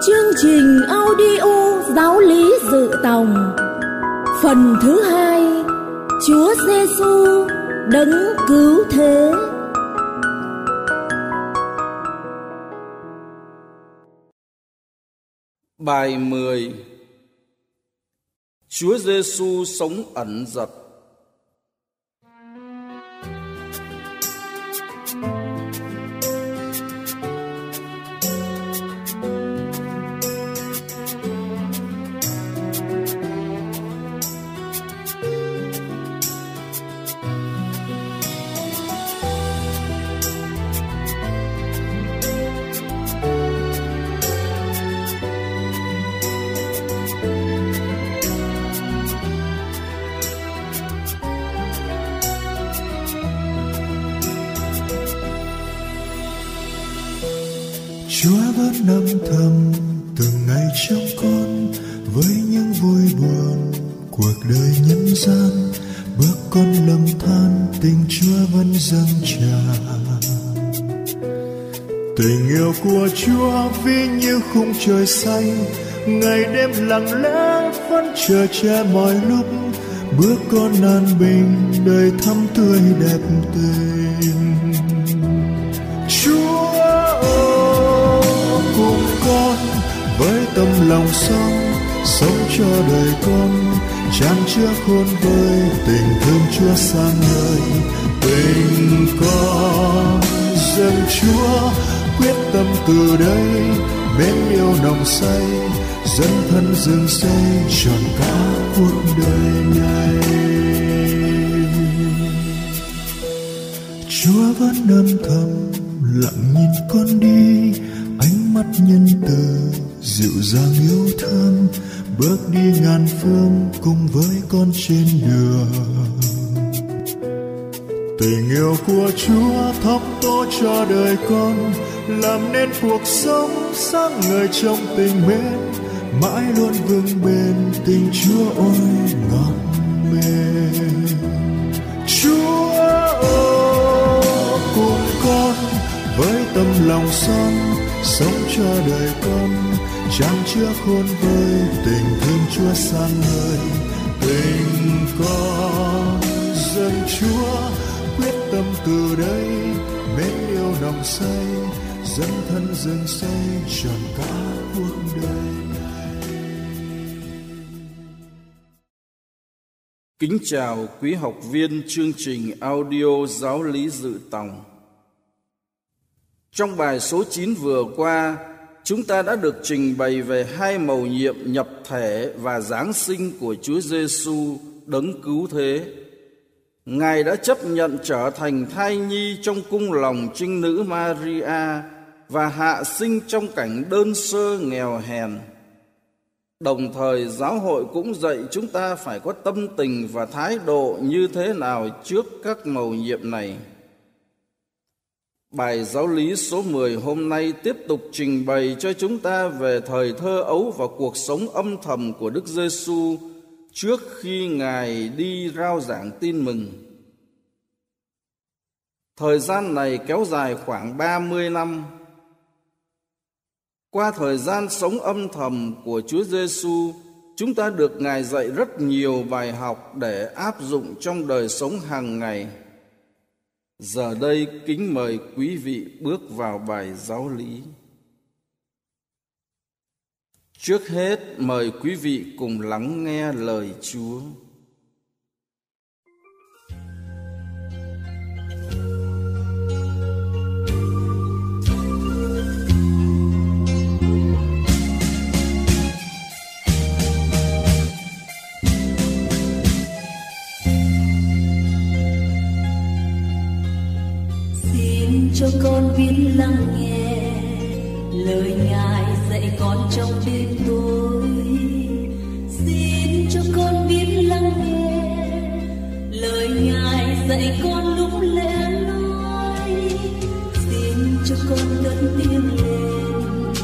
Chương trình audio giáo lý dự tòng. Phần thứ hai, Chúa Giêsu đấng cứu thế. Bài 10 Chúa Giêsu sống ẩn dật. Ngày đêm lặng lẽ vẫn chờ che mọi lúc. Bước con an bình đời thắm tươi đẹp tình. Chúa ơi, cùng con với tâm lòng sống sống cho đời con. Chan chứa khôn vơi tình thương Chúa sang đời tình con. Dâng Chúa quyết tâm từ đây mến yêu nồng say dân thân dương xây trọn cả cuộc đời này. Chúa vẫn âm thầm lặng nhìn con đi, ánh mắt nhân từ dịu dàng yêu thương, bước đi ngàn phương cùng với con trên đường. Tình yêu của Chúa thắp tô cho đời con, làm nên cuộc sống sáng ngời trong tình mến mãi luôn vững bền tình Chúa ôi ngọt mềm. Chúa ơi, cùng con với tâm lòng son, sống cho đời con, chẳng chứa khôn vơi tình thương Chúa sang người tình con. Dân Chúa quyết tâm từ đây, mến yêu nồng say dân thân dân xây trọn cả cuộc đời. Kính chào quý học viên chương trình audio giáo lý dự tòng. Trong bài số 9 vừa qua, chúng ta đã được trình bày về hai mầu nhiệm nhập thể và giáng sinh của Chúa Giêsu đấng cứu thế. Ngài đã chấp nhận trở thành thai nhi trong cung lòng trinh nữ Maria và hạ sinh trong cảnh đơn sơ nghèo hèn. Đồng thời giáo hội cũng dạy chúng ta phải có tâm tình và thái độ như thế nào trước các mầu nhiệm này. Bài giáo lý số 10 hôm nay tiếp tục trình bày cho chúng ta về thời thơ ấu và cuộc sống âm thầm của Đức Giêsu trước khi Ngài đi rao giảng tin mừng. Thời gian này kéo dài khoảng 30 năm. Qua thời gian sống âm thầm của Chúa Giêsu, chúng ta được Ngài dạy rất nhiều bài học để áp dụng trong đời sống hàng ngày. Giờ đây kính mời quý vị bước vào bài giáo lý. Trước hết mời quý vị cùng lắng nghe lời Chúa. Cho con biết lắng nghe. Lời ngài dạy con trong đêm tối. Xin cho con biết lắng nghe. Lời ngài dạy con lúc lẽ nói xin cho con lớn tiếng lên.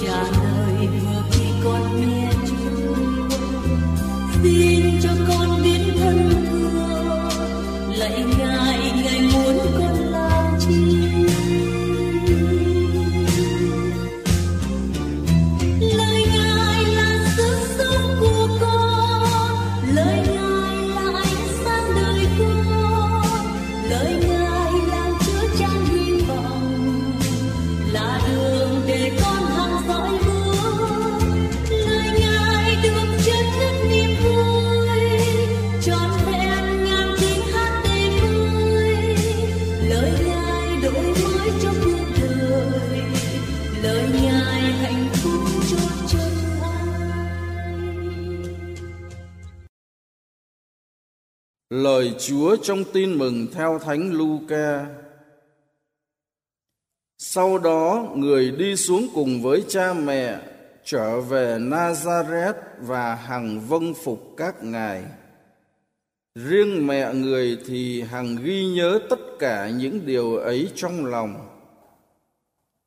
Trả lời vừa khi con nghe. Lời Chúa trong tin mừng theo Thánh Luca. Sau đó người đi xuống cùng với cha mẹ trở về Nazareth và hằng vâng phục các ngài. Riêng mẹ người thì hằng ghi nhớ tất cả những điều ấy trong lòng.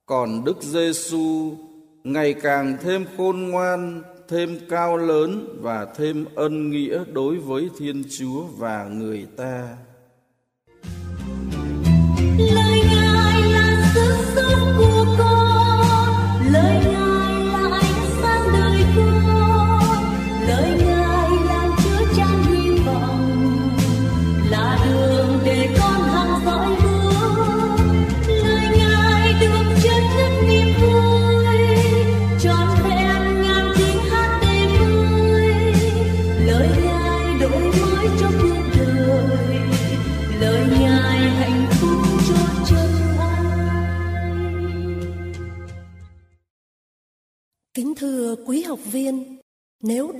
Còn Đức Giêsu ngày càng thêm khôn ngoan, thêm cao lớn và thêm ân nghĩa đối với Thiên Chúa và người ta.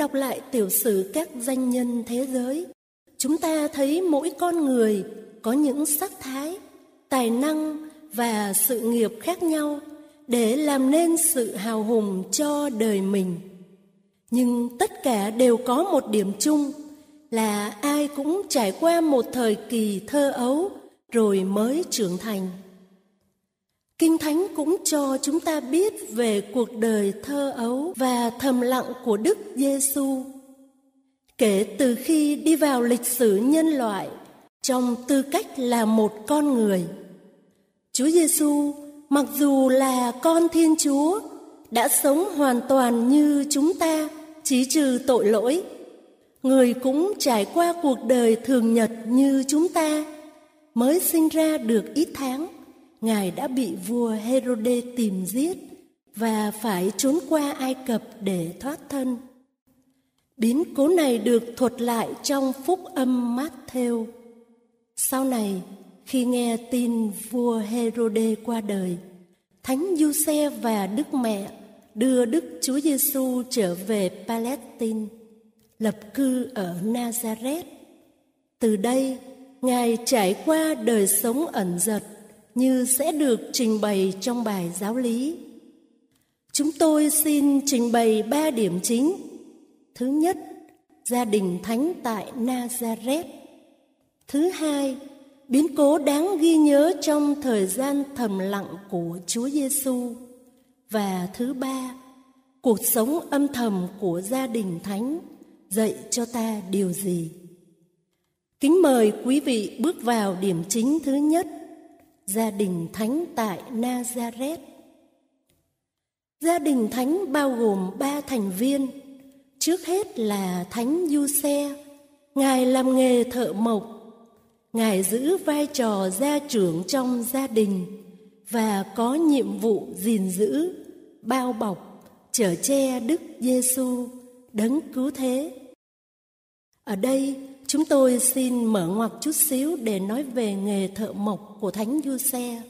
Đọc lại tiểu sử các danh nhân thế giới, chúng ta thấy mỗi con người có những sắc thái, tài năng và sự nghiệp khác nhau để làm nên sự hào hùng cho đời mình. Nhưng tất cả đều có một điểm chung là ai cũng trải qua một thời kỳ thơ ấu rồi mới trưởng thành. Kinh Thánh cũng cho chúng ta biết về cuộc đời thơ ấu và thầm lặng của Đức Giêsu. Kể từ khi đi vào lịch sử nhân loại trong tư cách là một con người, Chúa Giêsu mặc dù là con Thiên Chúa đã sống hoàn toàn như chúng ta, chỉ trừ tội lỗi. Người cũng trải qua cuộc đời thường nhật như chúng ta, mới sinh ra được ít tháng Ngài đã bị vua Herode tìm giết và phải trốn qua Ai Cập để thoát thân. Biến cố này được thuật lại trong phúc âm Matthew. Sau này, khi nghe tin vua Herode qua đời, Thánh Giuse và Đức Mẹ đưa Đức Chúa Giêsu trở về Palestine, lập cư ở Nazareth. Từ đây, Ngài trải qua đời sống ẩn dật như sẽ được trình bày trong bài giáo lý. Chúng tôi xin trình bày ba điểm chính. Thứ nhất, gia đình thánh tại Nazareth. Thứ hai, biến cố đáng ghi nhớ trong thời gian thầm lặng của Chúa Giêsu. Và thứ ba, cuộc sống âm thầm của gia đình thánh dạy cho ta điều gì? Kính mời quý vị bước vào điểm chính thứ nhất gia đình thánh tại Nazareth. Gia đình thánh bao gồm ba thành viên. Trước hết là thánh Giuse, ngài làm nghề thợ mộc. Ngài giữ vai trò gia trưởng trong gia đình và có nhiệm vụ gìn giữ, bao bọc, chở che Đức Giêsu đấng cứu thế. Ở đây Chúng tôi xin mở ngoặc chút xíu để nói về nghề thợ mộc của Thánh Du Xe.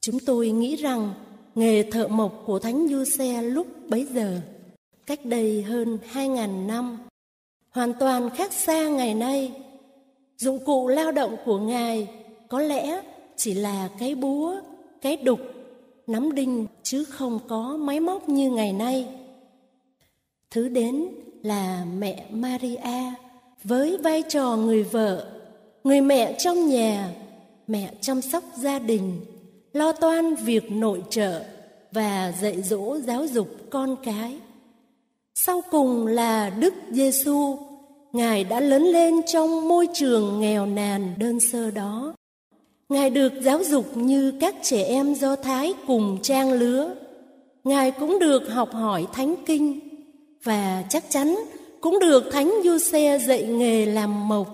Chúng tôi nghĩ rằng nghề thợ mộc của Thánh Du Xe lúc bấy giờ, cách đây hơn 2.000 năm, hoàn toàn khác xa ngày nay. Dụng cụ lao động của Ngài có lẽ chỉ là cái búa, cái đục, nắm đinh chứ không có máy móc như ngày nay. Thứ đến là mẹ Maria với vai trò người vợ, người mẹ trong nhà, mẹ chăm sóc gia đình, lo toan việc nội trợ và dạy dỗ giáo dục con cái. Sau cùng là Đức Giêsu, Ngài đã lớn lên trong môi trường nghèo nàn đơn sơ đó. Ngài được giáo dục như các trẻ em Do Thái cùng trang lứa. Ngài cũng được học hỏi thánh kinh và chắc chắn cũng được Thánh Giuse dạy nghề làm mộc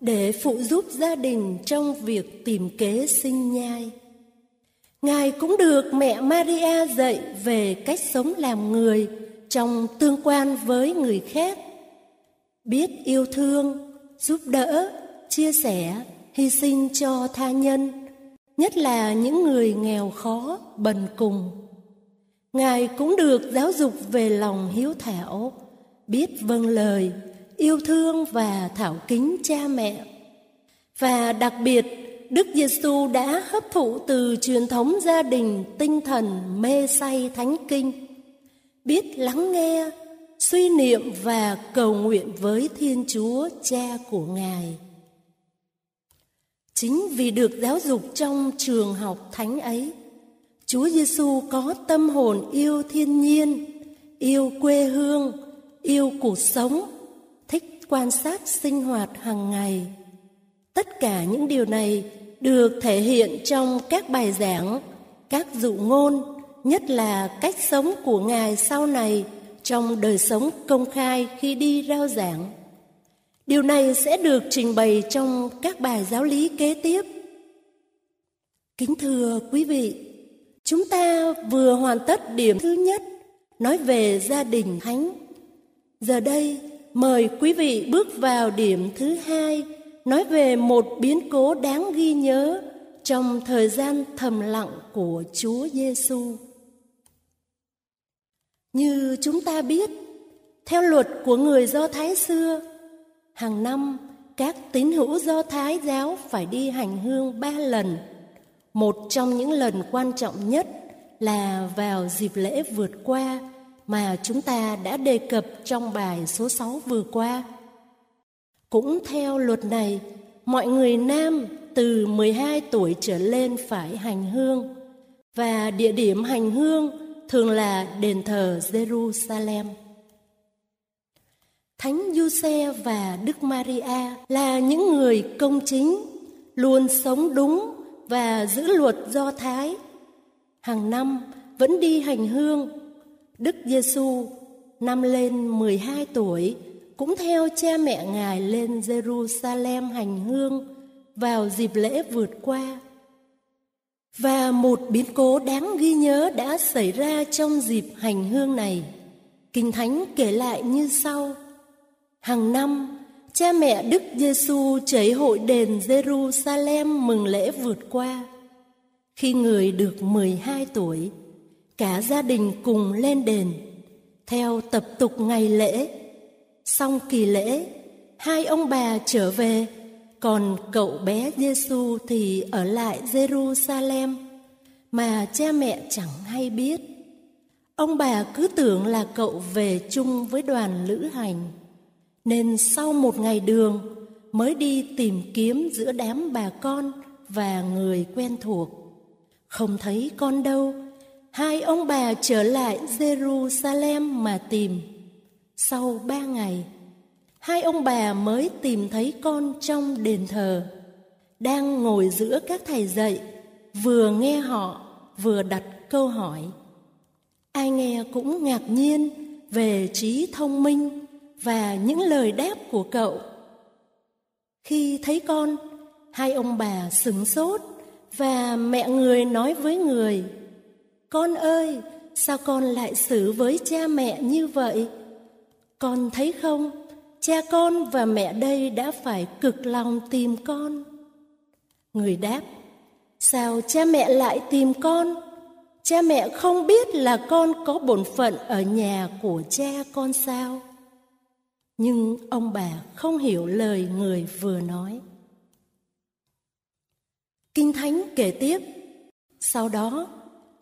để phụ giúp gia đình trong việc tìm kế sinh nhai. Ngài cũng được mẹ Maria dạy về cách sống làm người trong tương quan với người khác. Biết yêu thương, giúp đỡ, chia sẻ, hy sinh cho tha nhân, nhất là những người nghèo khó, bần cùng. Ngài cũng được giáo dục về lòng hiếu thảo, biết vâng lời, yêu thương và thảo kính cha mẹ. Và đặc biệt, Đức Giêsu đã hấp thụ từ truyền thống gia đình tinh thần mê say thánh kinh, biết lắng nghe, suy niệm và cầu nguyện với Thiên Chúa Cha của Ngài. Chính vì được giáo dục trong trường học thánh ấy, Chúa Giêsu có tâm hồn yêu thiên nhiên, yêu quê hương, yêu cuộc sống, thích quan sát sinh hoạt hàng ngày. Tất cả những điều này được thể hiện trong các bài giảng, các dụ ngôn, nhất là cách sống của Ngài sau này trong đời sống công khai khi đi rao giảng. Điều này sẽ được trình bày trong các bài giáo lý kế tiếp. Kính thưa quý vị, chúng ta vừa hoàn tất điểm thứ nhất nói về gia đình thánh. Giờ đây, mời quý vị bước vào điểm thứ hai nói về một biến cố đáng ghi nhớ trong thời gian thầm lặng của Chúa Giêsu. Như chúng ta biết, theo luật của người Do Thái xưa, hàng năm các tín hữu Do Thái giáo phải đi hành hương ba lần. Một trong những lần quan trọng nhất là vào dịp lễ vượt qua mà chúng ta đã đề cập trong bài số 6 vừa qua. Cũng theo luật này, mọi người nam từ 12 tuổi trở lên phải hành hương và địa điểm hành hương thường là đền thờ Jerusalem. Thánh Giuse và Đức Maria là những người công chính, luôn sống đúng và giữ luật Do Thái. Hàng năm vẫn đi hành hương. Đức Giêsu năm lên 12 tuổi cũng theo cha mẹ Ngài lên Jerusalem hành hương vào dịp lễ vượt qua. Và một biến cố đáng ghi nhớ đã xảy ra trong dịp hành hương này. Kinh Thánh kể lại như sau. Hàng năm, cha mẹ Đức Giêsu chảy hội đền Jerusalem mừng lễ vượt qua. Khi người được 12 tuổi, cả gia đình cùng lên đền theo tập tục ngày lễ Xong kỳ lễ, hai ông bà trở về, còn cậu bé Giêsu thì ở lại Jerusalem mà cha mẹ chẳng hay biết. Ông bà cứ tưởng là cậu về chung với đoàn lữ hành, nên sau một ngày đường mới đi tìm kiếm giữa đám bà con và người quen thuộc. Không thấy con đâu, hai ông bà trở lại Jerusalem mà tìm. Sau ba ngày, hai ông bà mới tìm thấy con trong đền thờ, đang ngồi giữa các thầy dạy, vừa nghe họ vừa đặt câu hỏi. Ai nghe cũng ngạc nhiên về trí thông minh và những lời đáp của cậu. Khi thấy con, hai ông bà sửng sốt và mẹ người nói với người: "Con ơi, sao con lại xử với cha mẹ như vậy?" Con thấy không, cha con và mẹ đây đã phải cực lòng tìm con. Người đáp, sao cha mẹ lại tìm con? Cha mẹ không biết là con có bổn phận ở nhà của cha con sao? Nhưng ông bà không hiểu lời người vừa nói. Kinh Thánh kể tiếp, sau đó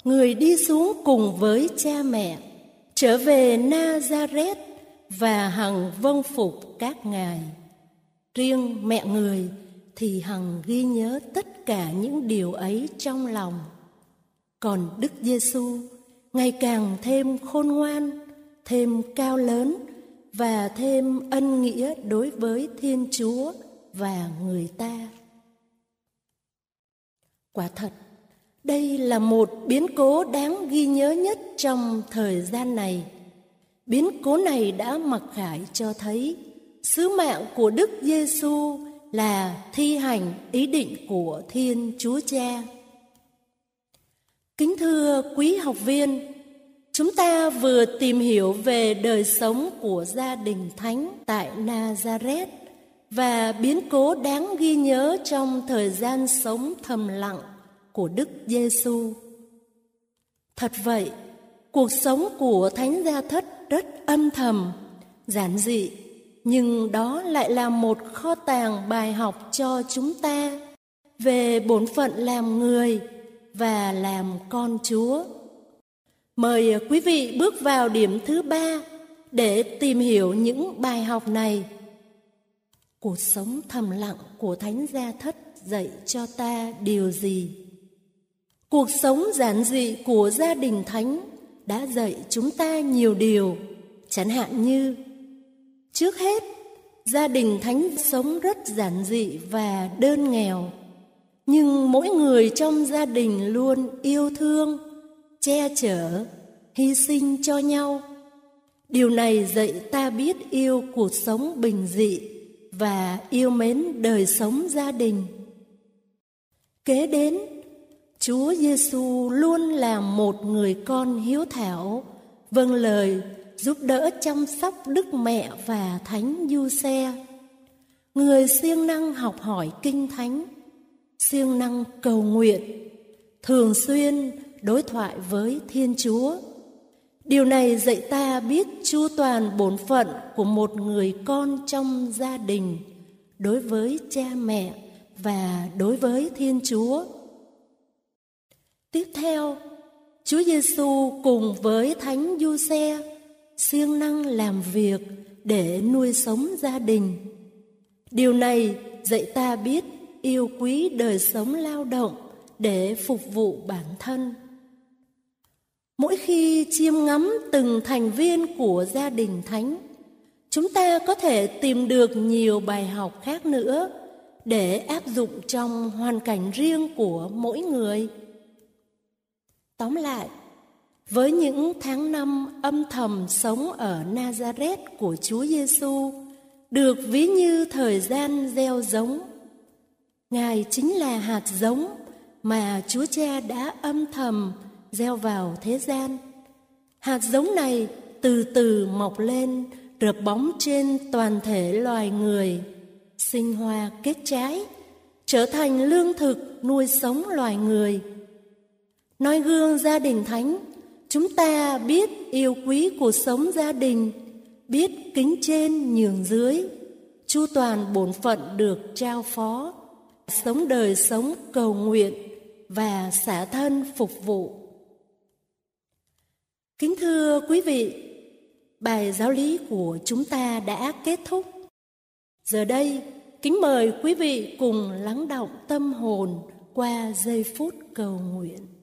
người đi xuống cùng với cha mẹ trở về Nazareth và hằng vâng phục các ngài. Riêng mẹ người thì hằng ghi nhớ tất cả những điều ấy trong lòng. Còn Đức Giêsu ngày càng thêm khôn ngoan, thêm cao lớn và thêm ân nghĩa đối với Thiên Chúa và người ta. Quả thật, đây là một biến cố đáng ghi nhớ nhất trong thời gian này Biến cố này đã mặc khải cho thấy sứ mạng của Đức Giêsu là thi hành ý định của Thiên Chúa Cha. Kính thưa quý học viên, chúng ta vừa tìm hiểu về đời sống của gia đình thánh tại Nazareth và biến cố đáng ghi nhớ trong thời gian sống thầm lặng của Đức Giêsu. Thật vậy, cuộc sống của thánh gia thất rất âm thầm, giản dị nhưng đó lại là một kho tàng bài học cho chúng ta về bổn phận làm người và làm con Chúa. Mời quý vị bước vào điểm thứ ba để tìm hiểu những bài học này. Cuộc sống thầm lặng của Thánh Gia Thất dạy cho ta điều gì? Cuộc sống giản dị của gia đình Thánh đã dạy chúng ta nhiều điều, chẳng hạn như Trước hết, gia đình Thánh sống rất giản dị và đơn nghèo, nhưng mỗi người trong gia đình luôn yêu thương, che chở, hy sinh cho nhau. Điều này dạy ta biết yêu cuộc sống bình dị và yêu mến đời sống gia đình. Kế đến, Chúa Giêsu luôn là một người con hiếu thảo, vâng lời giúp đỡ chăm sóc Đức Mẹ và Thánh Du Xe. Người siêng năng học hỏi kinh thánh, siêng năng cầu nguyện, thường xuyên đối thoại với Thiên Chúa. Điều này dạy ta biết chu toàn bổn phận của một người con trong gia đình đối với cha mẹ và đối với Thiên Chúa. Tiếp theo, Chúa Giêsu cùng với Thánh Du Xe siêng năng làm việc để nuôi sống gia đình. Điều này dạy ta biết yêu quý đời sống lao động để phục vụ bản thân. Mỗi khi chiêm ngắm từng thành viên của gia đình thánh, chúng ta có thể tìm được nhiều bài học khác nữa để áp dụng trong hoàn cảnh riêng của mỗi người. Tóm lại, với những tháng năm âm thầm sống ở Nazareth của Chúa Giêsu, được ví như thời gian gieo giống. Ngài chính là hạt giống mà Chúa Cha đã âm thầm gieo vào thế gian. Hạt giống này từ từ mọc lên, rợp bóng trên toàn thể loài người, sinh hoa kết trái, trở thành lương thực nuôi sống loài người. Nói gương gia đình thánh, chúng ta biết yêu quý cuộc sống gia đình, biết kính trên nhường dưới. Chu toàn bổn phận được trao phó, sống đời sống cầu nguyện và xả thân phục vụ. Kính thưa quý vị, bài giáo lý của chúng ta đã kết thúc. Giờ đây, kính mời quý vị cùng lắng động tâm hồn qua giây phút cầu nguyện.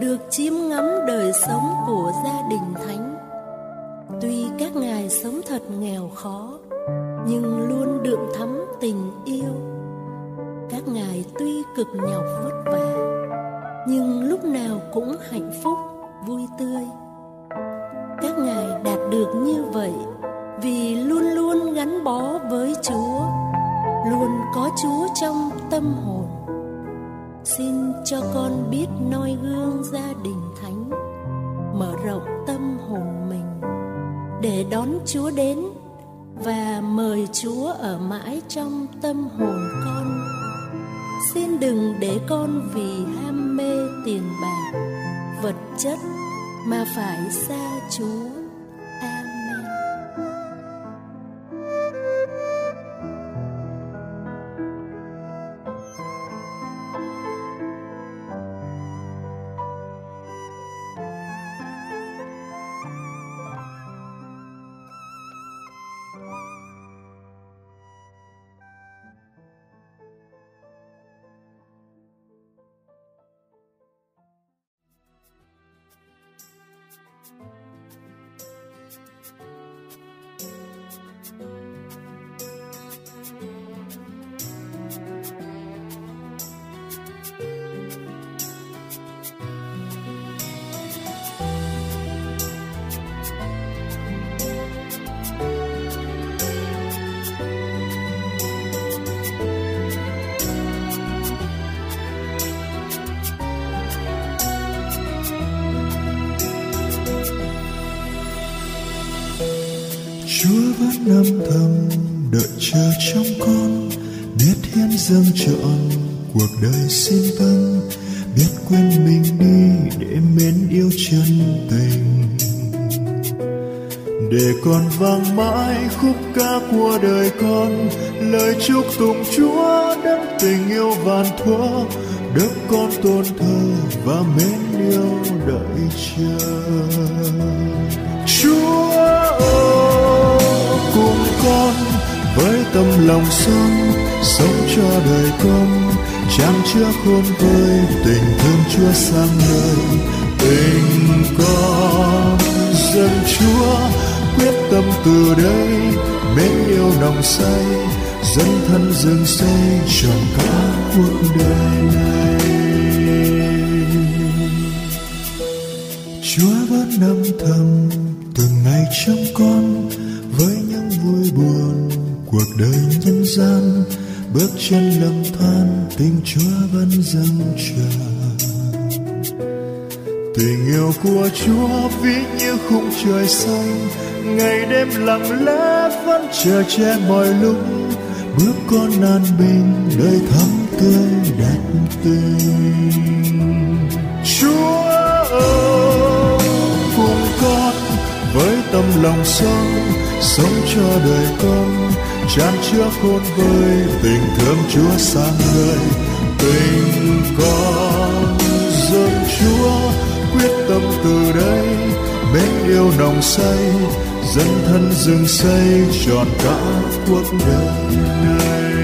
Được chiêm ngắm đời sống của gia đình Thánh. Tuy các ngài sống thật nghèo khó, nhưng luôn đượm thắm tình yêu. Các ngài tuy cực nhọc vất vả, nhưng lúc nào cũng hạnh phúc, vui tươi. Các ngài đạt được như vậy vì luôn luôn gắn bó với Chúa, luôn có Chúa trong tâm hồn xin cho con biết noi gương gia đình thánh, mở rộng tâm hồn mình để đón chúa đến và mời chúa ở mãi trong tâm hồn con. Xin đừng để con vì ham mê tiền bạc, vật chất mà phải xa chúa. Năm thầm đợi chờ trong con. Biết hiến dâng trọn cuộc đời xin tâm biết quên mình đi để mến yêu chân tình. Để con vang mãi khúc ca của đời con. Lời chúc tụng chúa đấng tình yêu vạn thuở. Đức con tôn thờ và mến yêu đợi chờ. Chúa ơi! Cùng con với tâm lòng son sống cho đời con. Trang chưa khôn vơi, tình thương chúa sang nơi. Tình con dân chúa quyết tâm từ đây, mến yêu nồng say dân thân rừng xây trọn cả cuộc đời này. Chúa vẫn âm thầm từng ngày trong con với cuộc đời nhân gian, bước chân lầm than, tình chúa vẫn dâng chờ tình yêu của chúa ví như khung trời xanh, ngày đêm lặng lẽ vẫn chờ che mọi lúc bước con an bình đời thắm tươi đẹp tình tâm lòng sống sống cho đời con, chan chứa khôn vơi tình thương chúa sang người tình con dân chúa quyết tâm từ đây mến yêu nồng say, dân thân rừng xây trọn cả cuộc đời này.